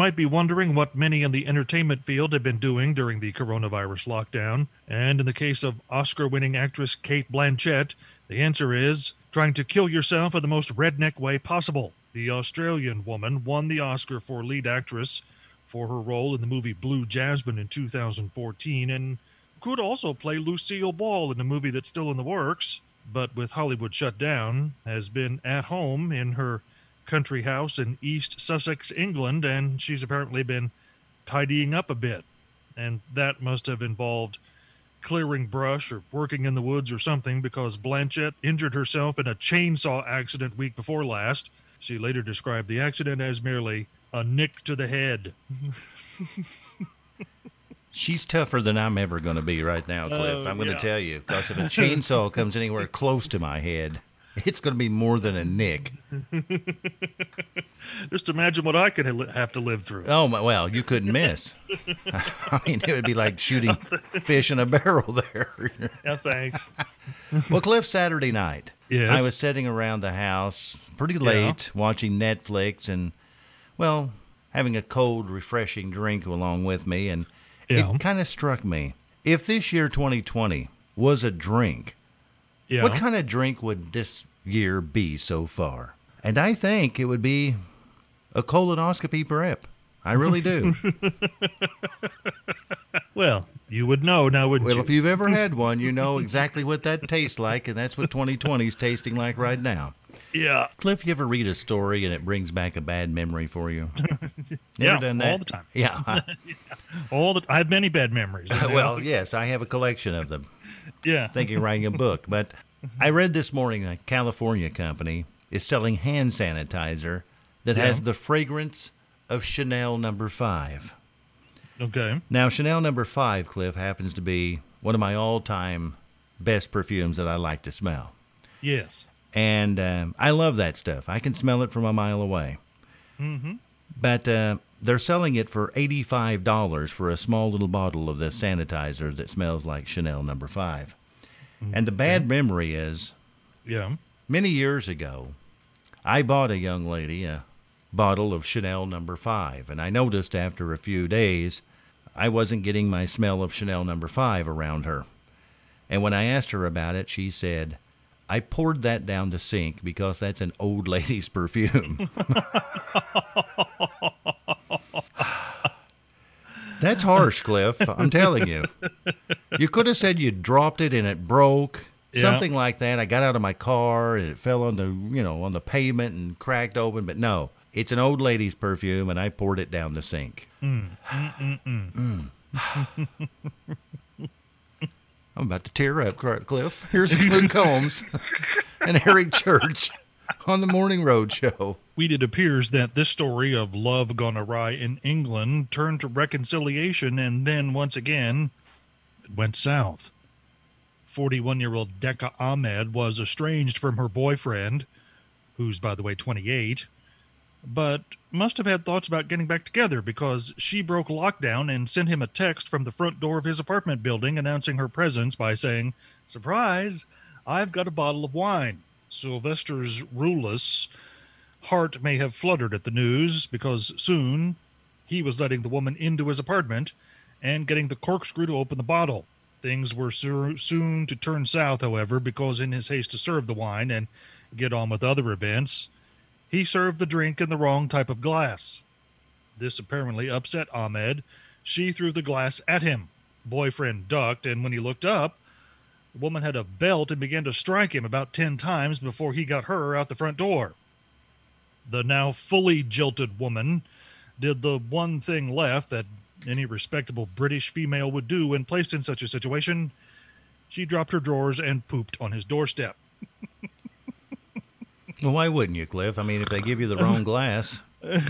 Might be wondering what many in the entertainment field have been doing during the coronavirus lockdown. And in the case of Oscar winning actress Cate Blanchett, the answer is trying to kill yourself in the most redneck way possible. The Australian woman won the Oscar for lead actress for her role in the movie Blue Jasmine in 2014 and could also play Lucille Ball in a movie that's still in the works, but with Hollywood shut down, has been at home in her country house in East Sussex, England, and she's apparently been tidying up a bit. And that must have involved clearing brush or working in the woods or something because Blanchett injured herself in a chainsaw accident week before last. She later described the accident as merely a nick to the head. She's tougher than I'm ever going to be right now, Cliff. Oh, I'm going to yeah. tell you. Because if a chainsaw comes anywhere close to my head, it's going to be more than a nick. Just imagine what I could have to live through. Oh, my, well, you couldn't miss. I mean, it would be like shooting fish in a barrel there. Yeah, thanks. well, Cliff, Saturday night, Yes. I was sitting around the house pretty late watching Netflix and, well, having a cold, refreshing drink along with me. And Yeah. it kind of struck me if this year, 2020, was a drink, Yeah. what kind of drink would this year be so far? And I think it would be a colonoscopy prep. I really do. well, you would know now, wouldn't well, you? Well, if you've ever had one, you know exactly what that tastes like, and that's what 2020 is tasting like right now. yeah. Cliff, you ever read a story and it brings back a bad memory for you? Yeah, done that? all the time. Yeah. I- All the I have many bad memories. well, yes, I have a collection of them. Yeah. Thinking of writing a book, but I read this morning a California company is selling hand sanitizer that has the fragrance of Chanel Number Five. Okay. Now, Chanel Number Five, Cliff, happens to be one of my all-time best perfumes that I like to smell. Yes. and um, I love that stuff. I can smell it from a mile away. Mm-hmm. But uh, they're selling it for eighty-five dollars for a small little bottle of this sanitizer that smells like Chanel Number Five. And the bad memory is, Yeah. many years ago, I bought a young lady a bottle of Chanel Number Five, and I noticed after a few days, I wasn't getting my smell of Chanel Number Five around her. And when I asked her about it, she said, I poured that down the sink because that's an old lady's perfume. that's harsh, Cliff. I'm telling you. You could have said you dropped it and it broke. Yeah. Something like that. I got out of my car and it fell on the, you know, on the pavement and cracked open, but no. It's an old lady's perfume and I poured it down the sink. Mm. mm, mm, mm. I'm about to tear up, Cl- Cliff. Here's Luke Combs and Eric Church on the Morning Road Show. We it appears that this story of love gone awry in England turned to reconciliation and then once again it went south. 41 year old Decca Ahmed was estranged from her boyfriend, who's, by the way, 28, but must have had thoughts about getting back together because she broke lockdown and sent him a text from the front door of his apartment building announcing her presence by saying, Surprise, I've got a bottle of wine. Sylvester's ruleless heart may have fluttered at the news because soon he was letting the woman into his apartment and getting the corkscrew to open the bottle. Things were soon to turn south, however, because in his haste to serve the wine and get on with other events, he served the drink in the wrong type of glass. This apparently upset Ahmed. She threw the glass at him. Boyfriend ducked, and when he looked up, the woman had a belt and began to strike him about 10 times before he got her out the front door. The now fully jilted woman did the one thing left that any respectable British female would do when placed in such a situation. She dropped her drawers and pooped on his doorstep. Well, why wouldn't you, Cliff? I mean, if they give you the wrong glass, It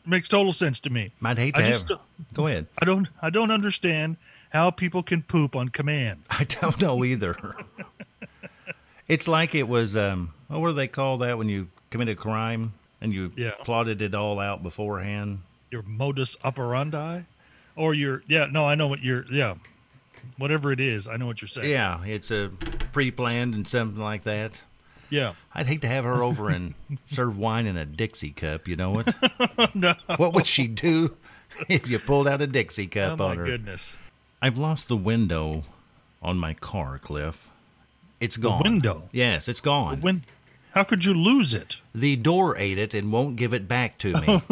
makes total sense to me. I'd hate to I have. just Go ahead. I don't I don't understand how people can poop on command. I don't know either. it's like it was. Um, oh, what do they call that when you commit a crime and you Yeah. plotted it all out beforehand? Your modus operandi, or your yeah no I know what you're yeah, whatever it is I know what you're saying. Yeah, it's a pre-planned and something like that. Yeah. I'd hate to have her over and serve wine in a Dixie cup. You know what? no. What would she do if you pulled out a Dixie Oh cup my on her? goodness. I've lost the window on my car, Cliff. It's gone. window? Yes, it's gone. When? How could you lose it? the door ate it and won't give it back to me.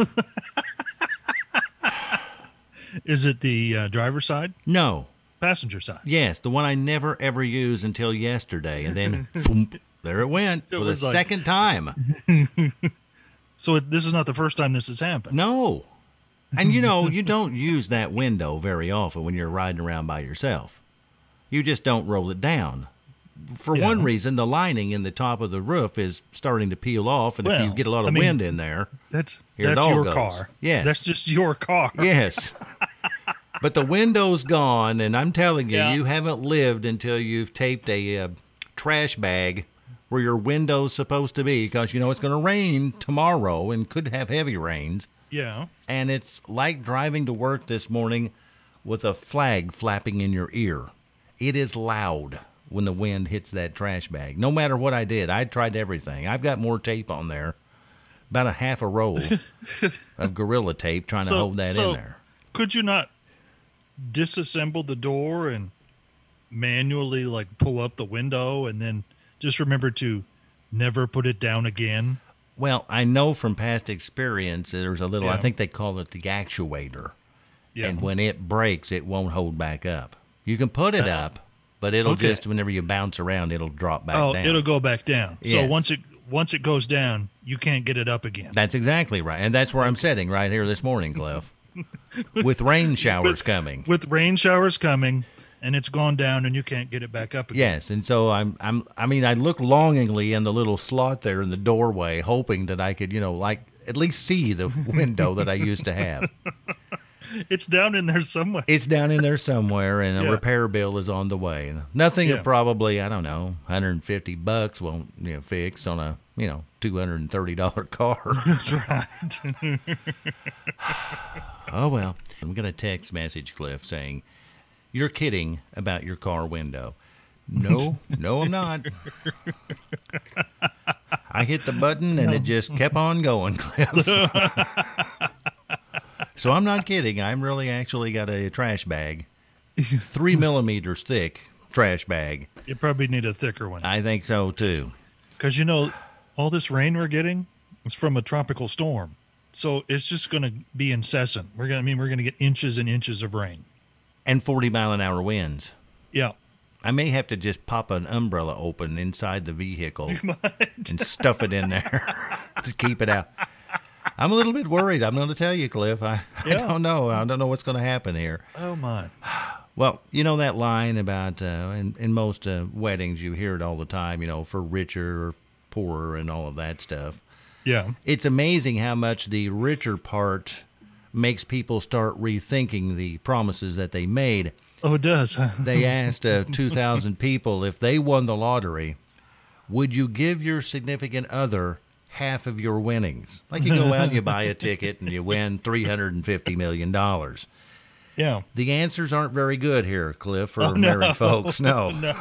Is it the uh, driver's side, no. passenger side? Yes, the one I never ever used until yesterday, and then there it went It for the like- second time. So it, this is not the first time this has happened. No, and you know you don't use that window very often when you're riding around by yourself. You just don't roll it down. For Yeah. one reason, the lining in the top of the roof is starting to peel off, and if you get a lot of I mean- wind in there, That's that's your goes. car. Yes. That's just your car. Yes. but the window's gone, and I'm telling you, Yeah. you haven't lived until you've taped a uh, trash bag where your window's supposed to be because you know it's going to rain tomorrow and could have heavy rains. Yeah. And it's like driving to work this morning with a flag flapping in your ear. It is loud when the wind hits that trash bag. No matter what I did, I tried everything. I've got more tape on there, about a half a roll of Gorilla tape trying to hold that so- in there. Could you not disassemble the door and manually like pull up the window and then just remember to never put it down again? Well, I know from past experience there's a little, I think they call it the actuator. Yeah. And when it breaks, it won't hold back up. You can put it uh, up, but it'll okay. just, whenever you bounce around, it'll drop back oh, down. it'll go back down. So once it once it goes down, you can't get it up again. That's exactly right. And that's where I'm sitting right here this morning, Cliff, with rain showers coming. With rain showers coming and it's gone down and you can't get it back up again. Yes, and so I'm I'm I mean I look longingly in the little slot there in the doorway hoping that I could, you know, like at least see the window that I used to have. It's down in there somewhere. It's down in there somewhere, and a Yeah. repair bill is on the way. Nothing Yeah. of probably I don't know, 150 bucks won't you know fix on a you know 230 dollar car. That's right. oh well. I'm gonna text message Cliff saying, "You're kidding about your car window." No, no, I'm not. I hit the button and it just kept on going, Cliff. so I'm not kidding. I'm really actually got a trash bag, three millimeters thick trash bag. you probably need a thicker one. I think so too. Because you know, all this rain we're getting is from a tropical storm. So it's just going to be incessant. We're going to I mean we're going to get inches and inches of rain. And 40 mile an hour winds. Yeah. I may have to just pop an umbrella open inside the vehicle and stuff it in there to keep it out. I'm a little bit worried. I'm going to tell you, Cliff. I, I don't know. I don't know what's going to happen here. Oh my. Well, you know that line about uh, in, in most uh, weddings, you hear it all the time, you know, for richer or poorer and all of that stuff. Yeah. It's amazing how much the richer part makes people start rethinking the promises that they made. Oh, it does. They asked uh, 2,000 people if they won the lottery, would you give your significant other half of your winnings? Like you go out and you buy a ticket and you win $350 million. yeah. The answers aren't very good here, Cliff, for Oh, no. married folks. No.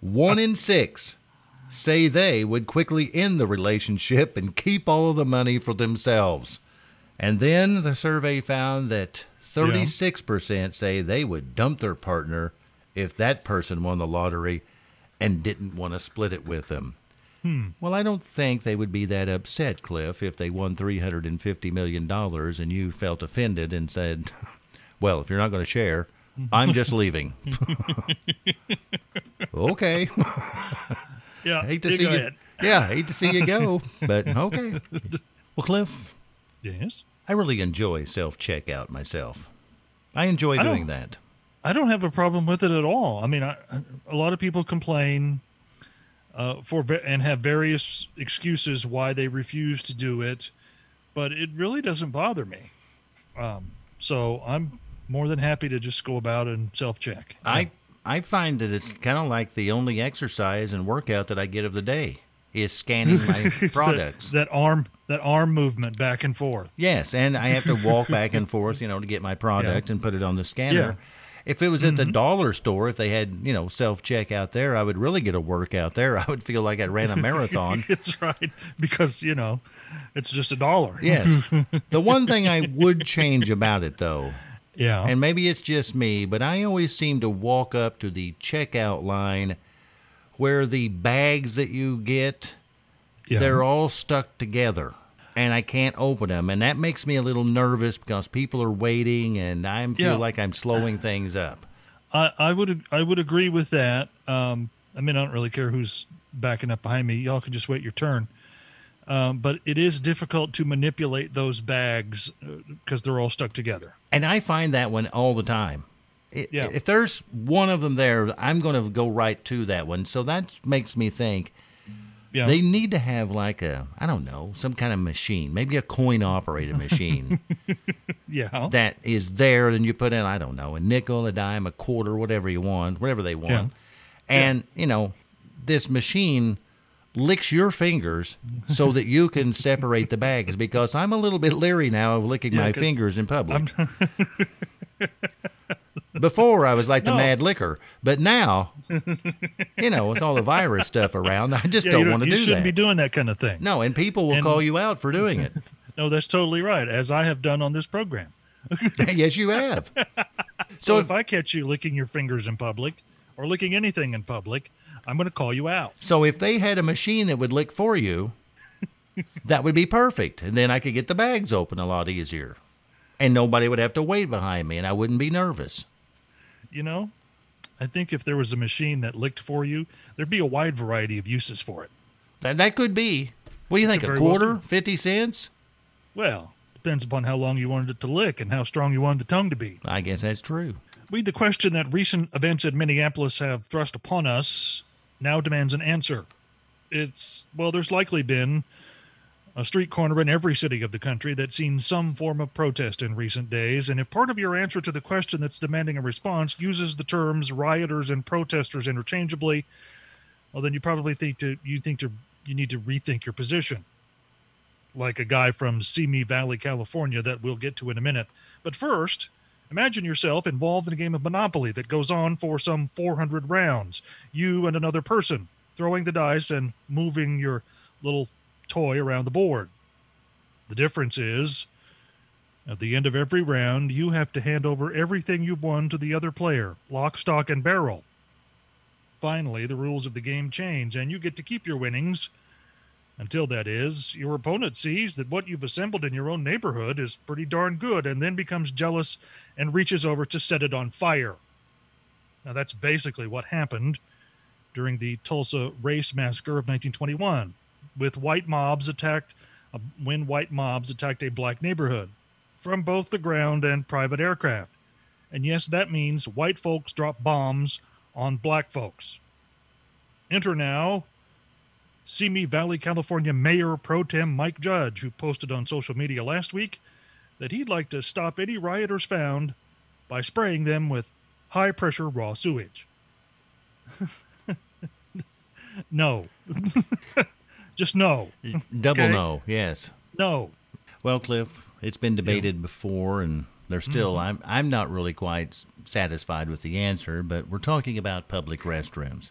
One in six say they would quickly end the relationship and keep all of the money for themselves. And then the survey found that 36% say they would dump their partner if that person won the lottery and didn't want to split it with them. Hmm. Well, I don't think they would be that upset, Cliff, if they won $350 million and you felt offended and said, well, if you're not going to share, mm-hmm. I'm just leaving. okay. Yeah. hate to see you. ahead. Yeah, hate to see you go, but okay. Well, Cliff, Yes. I really enjoy self checkout myself. I enjoy I doing that. I don't have a problem with it at all. I mean, I, a lot of people complain uh, for and have various excuses why they refuse to do it, but it really doesn't bother me. Um, so I'm more than happy to just go about and self check. I I find that it's kind of like the only exercise and workout that I get of the day is scanning my products. that, that arm that arm movement back and forth. Yes, and I have to walk back and forth, you know, to get my product and put it on the scanner. Yeah. If it was at the mm-hmm. dollar store, if they had, you know, self checkout there, I would really get a workout there. I would feel like I ran a marathon. It's right because you know it's just a dollar. yes. The one thing I would change about it, though, Yeah. and maybe it's just me, but I always seem to walk up to the checkout line where the bags that you get yeah. they're all stuck together and I can't open them and that makes me a little nervous because people are waiting and I feel Yeah. like I'm slowing things up. I, I would I would agree with that. Um, I mean, I don't really care who's backing up behind me. Y'all can just wait your turn. Um, but it is difficult to manipulate those bags because they're all stuck together. And I find that one all the time. Yeah. If there's one of them there, I'm going to go right to that one. So that makes me think Yeah. they need to have like a, I don't know, some kind of machine, maybe a coin operated machine yeah. that is there. And you put in, I don't know, a nickel, a dime, a quarter, whatever you want, whatever they want. Yeah. And, you know, this machine licks your fingers so that you can separate the bags because I'm a little bit leery now of licking Yeah, my fingers in public. Before I was like the mad licker, but now, you know, with all the virus stuff around, I just yeah, don't want to do that. you shouldn't be doing that kind of thing. no, and people will And- call you out for doing it. No, that's totally right, as I have done on this program. yes, you have. So So if I catch you licking your fingers in public or licking anything in public, I'm going to call you out. So if they had a machine that would lick for you, that would be perfect. And then I could get the bags open a lot easier. And nobody would have to wait behind me and I wouldn't be nervous. You know, I think if there was a machine that licked for you, there'd be a wide variety of uses for it. That that could be. What do you think? A very well quarter? 50 cents? Well, depends upon how long you wanted it to lick and how strong you wanted the tongue to be. I guess that's true. We, the question that recent events in Minneapolis have thrust upon us, now demands an answer. It's, well, there's likely been a street corner in every city of the country that's seen some form of protest in recent days. And if part of your answer to the question that's demanding a response uses the terms rioters and protesters interchangeably, well, then you probably think to you think to you need to rethink your position. Like a guy from Simi Valley, California, that we'll get to in a minute. But first, Imagine yourself involved in a game of Monopoly that goes on for some 400 rounds. You and another person throwing the dice and moving your little toy around the board. The difference is, at the end of every round, you have to hand over everything you've won to the other player, lock, stock, and barrel. Finally, the rules of the game change, and you get to keep your winnings until that is, your opponent sees that what you've assembled in your own neighborhood is pretty darn good and then becomes jealous and reaches over to set it on fire. Now, that's basically what happened during the Tulsa Race Massacre of 1921, with white mobs attacked uh, when white mobs attacked a black neighborhood from both the ground and private aircraft. And yes, that means white folks drop bombs on black folks. Enter now Simi Valley, California Mayor Pro Tem Mike Judge, who posted on social media last week that he'd like to stop any rioters found by spraying them with high pressure raw sewage. no. Just no. Double Okay. no, yes. No. Well, Cliff, it's been debated before, and there's mm-hmm. still. I'm I'm not really quite satisfied with the answer, but we're talking about public restrooms,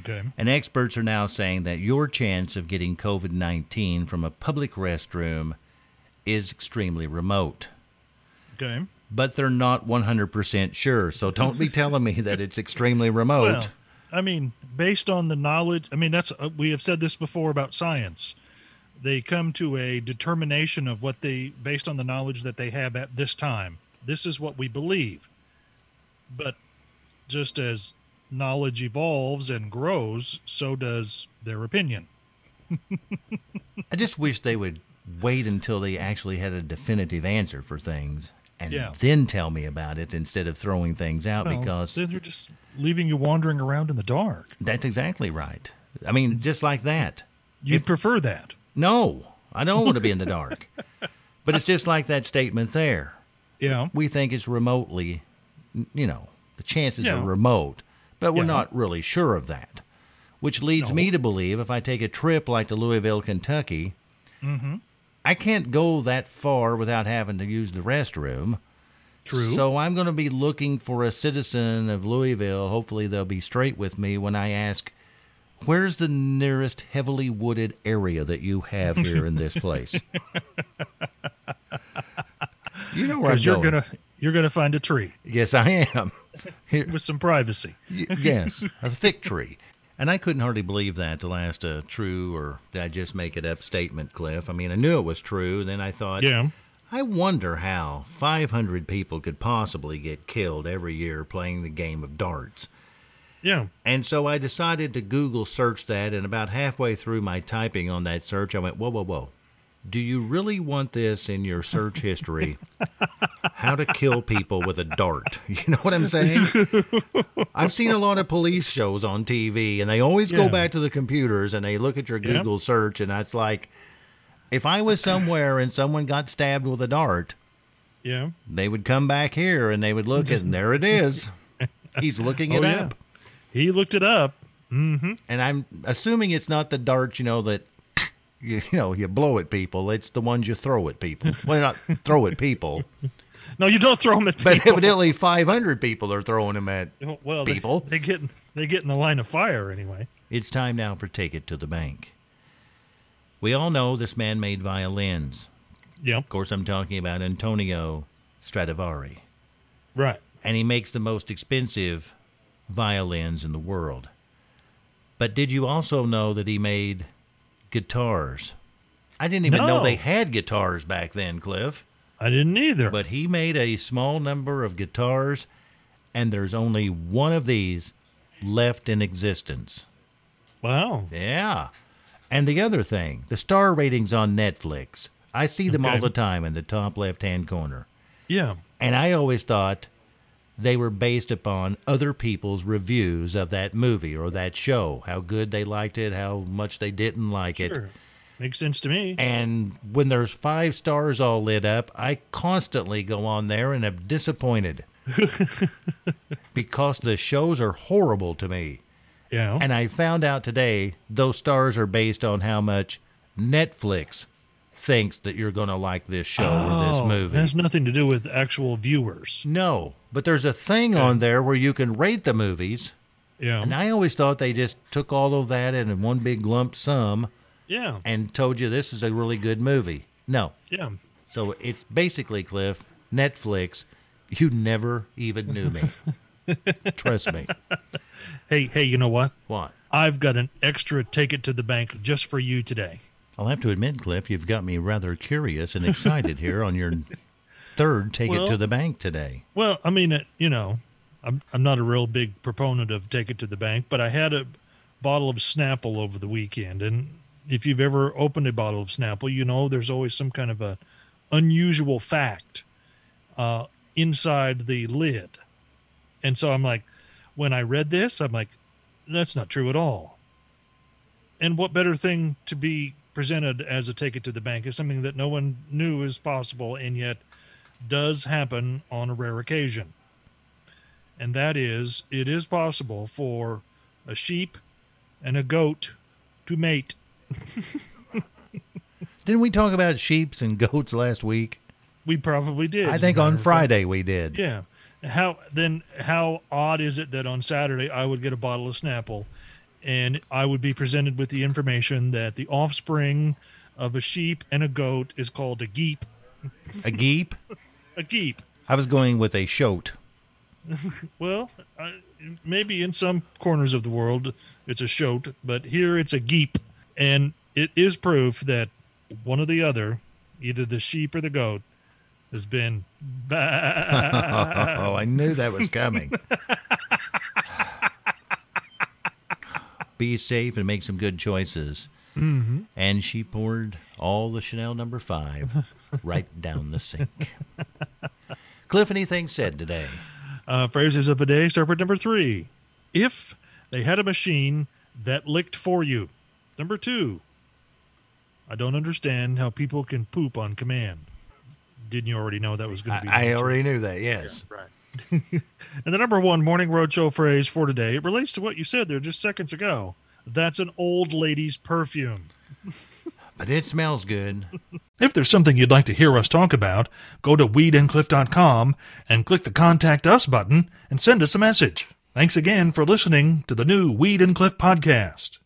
Okay. and experts are now saying that your chance of getting COVID nineteen from a public restroom is extremely remote. Okay. But they're not 100% sure, so don't be telling me that it's extremely remote. Well, I mean, based on the knowledge, I mean, that's uh, we have said this before about science. They come to a determination of what they, based on the knowledge that they have at this time. This is what we believe. But just as knowledge evolves and grows, so does their opinion. I just wish they would wait until they actually had a definitive answer for things and Yeah. then tell me about it instead of throwing things out Well, because they're they're just leaving you wandering around in the dark. that's exactly right. I mean, just like that. You'd prefer that. No, I don't want to be in the dark. But it's just like that statement there. Yeah. We think it's remotely, you know, the chances Yeah. are remote, but we're Yeah. not really sure of that. Which leads No. me to believe if I take a trip like to Louisville, Kentucky, Mm-hmm. I can't go that far without having to use the restroom. True. So I'm going to be looking for a citizen of Louisville. Hopefully, they'll be straight with me when I ask, Where's the nearest heavily wooded area that you have here in this place? you know where I'm you're going. gonna you're gonna find a tree Yes, I am. Here, with some privacy. yes, a thick tree. And I couldn't hardly believe that to last a true or did I just make it up statement, Cliff. I mean, I knew it was true. Then I thought, Yeah. I wonder how 500 people could possibly get killed every year playing the game of darts. Yeah. And so I decided to Google search that, and about halfway through my typing on that search, I went, whoa, whoa, whoa. Do you really want this in your search history? How to kill people with a dart. You know what I'm saying? I've seen a lot of police shows on TV, and they always go back to the computers and they look at your Yeah. Google search, and it's like, if I was somewhere and someone got stabbed with a dart, Yeah. they would come back here and they would look at, and there it is. He's looking it Oh, yeah. up. He looked it up. Mm-hmm. And I'm assuming it's not the darts, you know, that you, you know you blow at people. It's the ones you throw at people. Well, not throw at people, No, you don't throw them at people. but evidently 500 people are throwing them at. well, they- people. They, get they get in the line of fire anyway. It's time now for Take It to the Bank. We all know this man made violins. Yep. Of course, I'm talking about Antonio Stradivari. Right. and he makes the most expensive violins in the world. But did you also know that he made guitars? I didn't even know they had guitars back then, Cliff. I didn't either. But he made a small number of guitars, and there's only one of these left in existence. wow. Yeah. And the other thing, the star ratings on Netflix. I see them all the time in the top left hand corner. Yeah. And I always thought they were based upon other people's reviews of that movie or that show, how good they liked it, how much they didn't like it. Sure. Makes sense to me. And when there's five stars all lit up, I constantly go on there and am disappointed because the shows are horrible to me. Yeah. And I found out today those stars are based on how much Netflix thinks that you're going to like this show or this Oh, movie. It has nothing to do with actual viewers. No, but there's a thing on there where you can rate the movies, Yeah. and I always thought they just took all of that in one big lump sum yeah. and told you this is a really good movie. No, Yeah. so it's basically Cliff Netflix. You never even knew me. Trust me. Hey, hey, you know what? What? I've got an extra take it to the bank just for you today. I'll have to admit, Cliff, you've got me rather curious and excited here on your third take it to the bank today. Well, I mean, it, you know, I'm I'm not a real big proponent of take it to the bank, but I had a bottle of Snapple over the weekend, and if you've ever opened a bottle of Snapple, you know there's always some kind of a unusual fact uh, inside the lid, and so I'm like, when I read this, I'm like, that's not true at all. And what better thing to be presented as a take it to the bank is something that no one knew is possible, and yet does happen on a rare occasion. And that is, it is possible for a sheep and a goat to mate. Didn't we talk about sheeps and goats last week? We probably did. I think on. Friday we did. Yeah. How then? How odd is it that on Saturday I would get a bottle of Snapple, and I would be presented with the information that the offspring of a sheep and a goat is called a geep. A geep? A geep. I was going with a shoat. Well, I, maybe in some corners of the world it's a shoat, but here it's a geep, and it is proof that one or the other, either the sheep or the goat, has been. oh, I knew that was coming. Be safe and make some good choices. Mm-hmm. And she poured all the Chanel number five right down the sink. Cliff, anything said today? Uh, phrases of the day start with number three. If they had a machine that licked for you. Number two, I don't understand how people can poop on command. Didn't you already know that was going to be? I, I already knew that. Yes. Right. and the number one morning roadshow phrase for today it relates to what you said there just seconds ago. That's an old lady's perfume. But it smells good. If there's something you'd like to hear us talk about, go to weedandcliff.com and click the Contact Us button and send us a message. Thanks again for listening to the new Weed and Cliff podcast.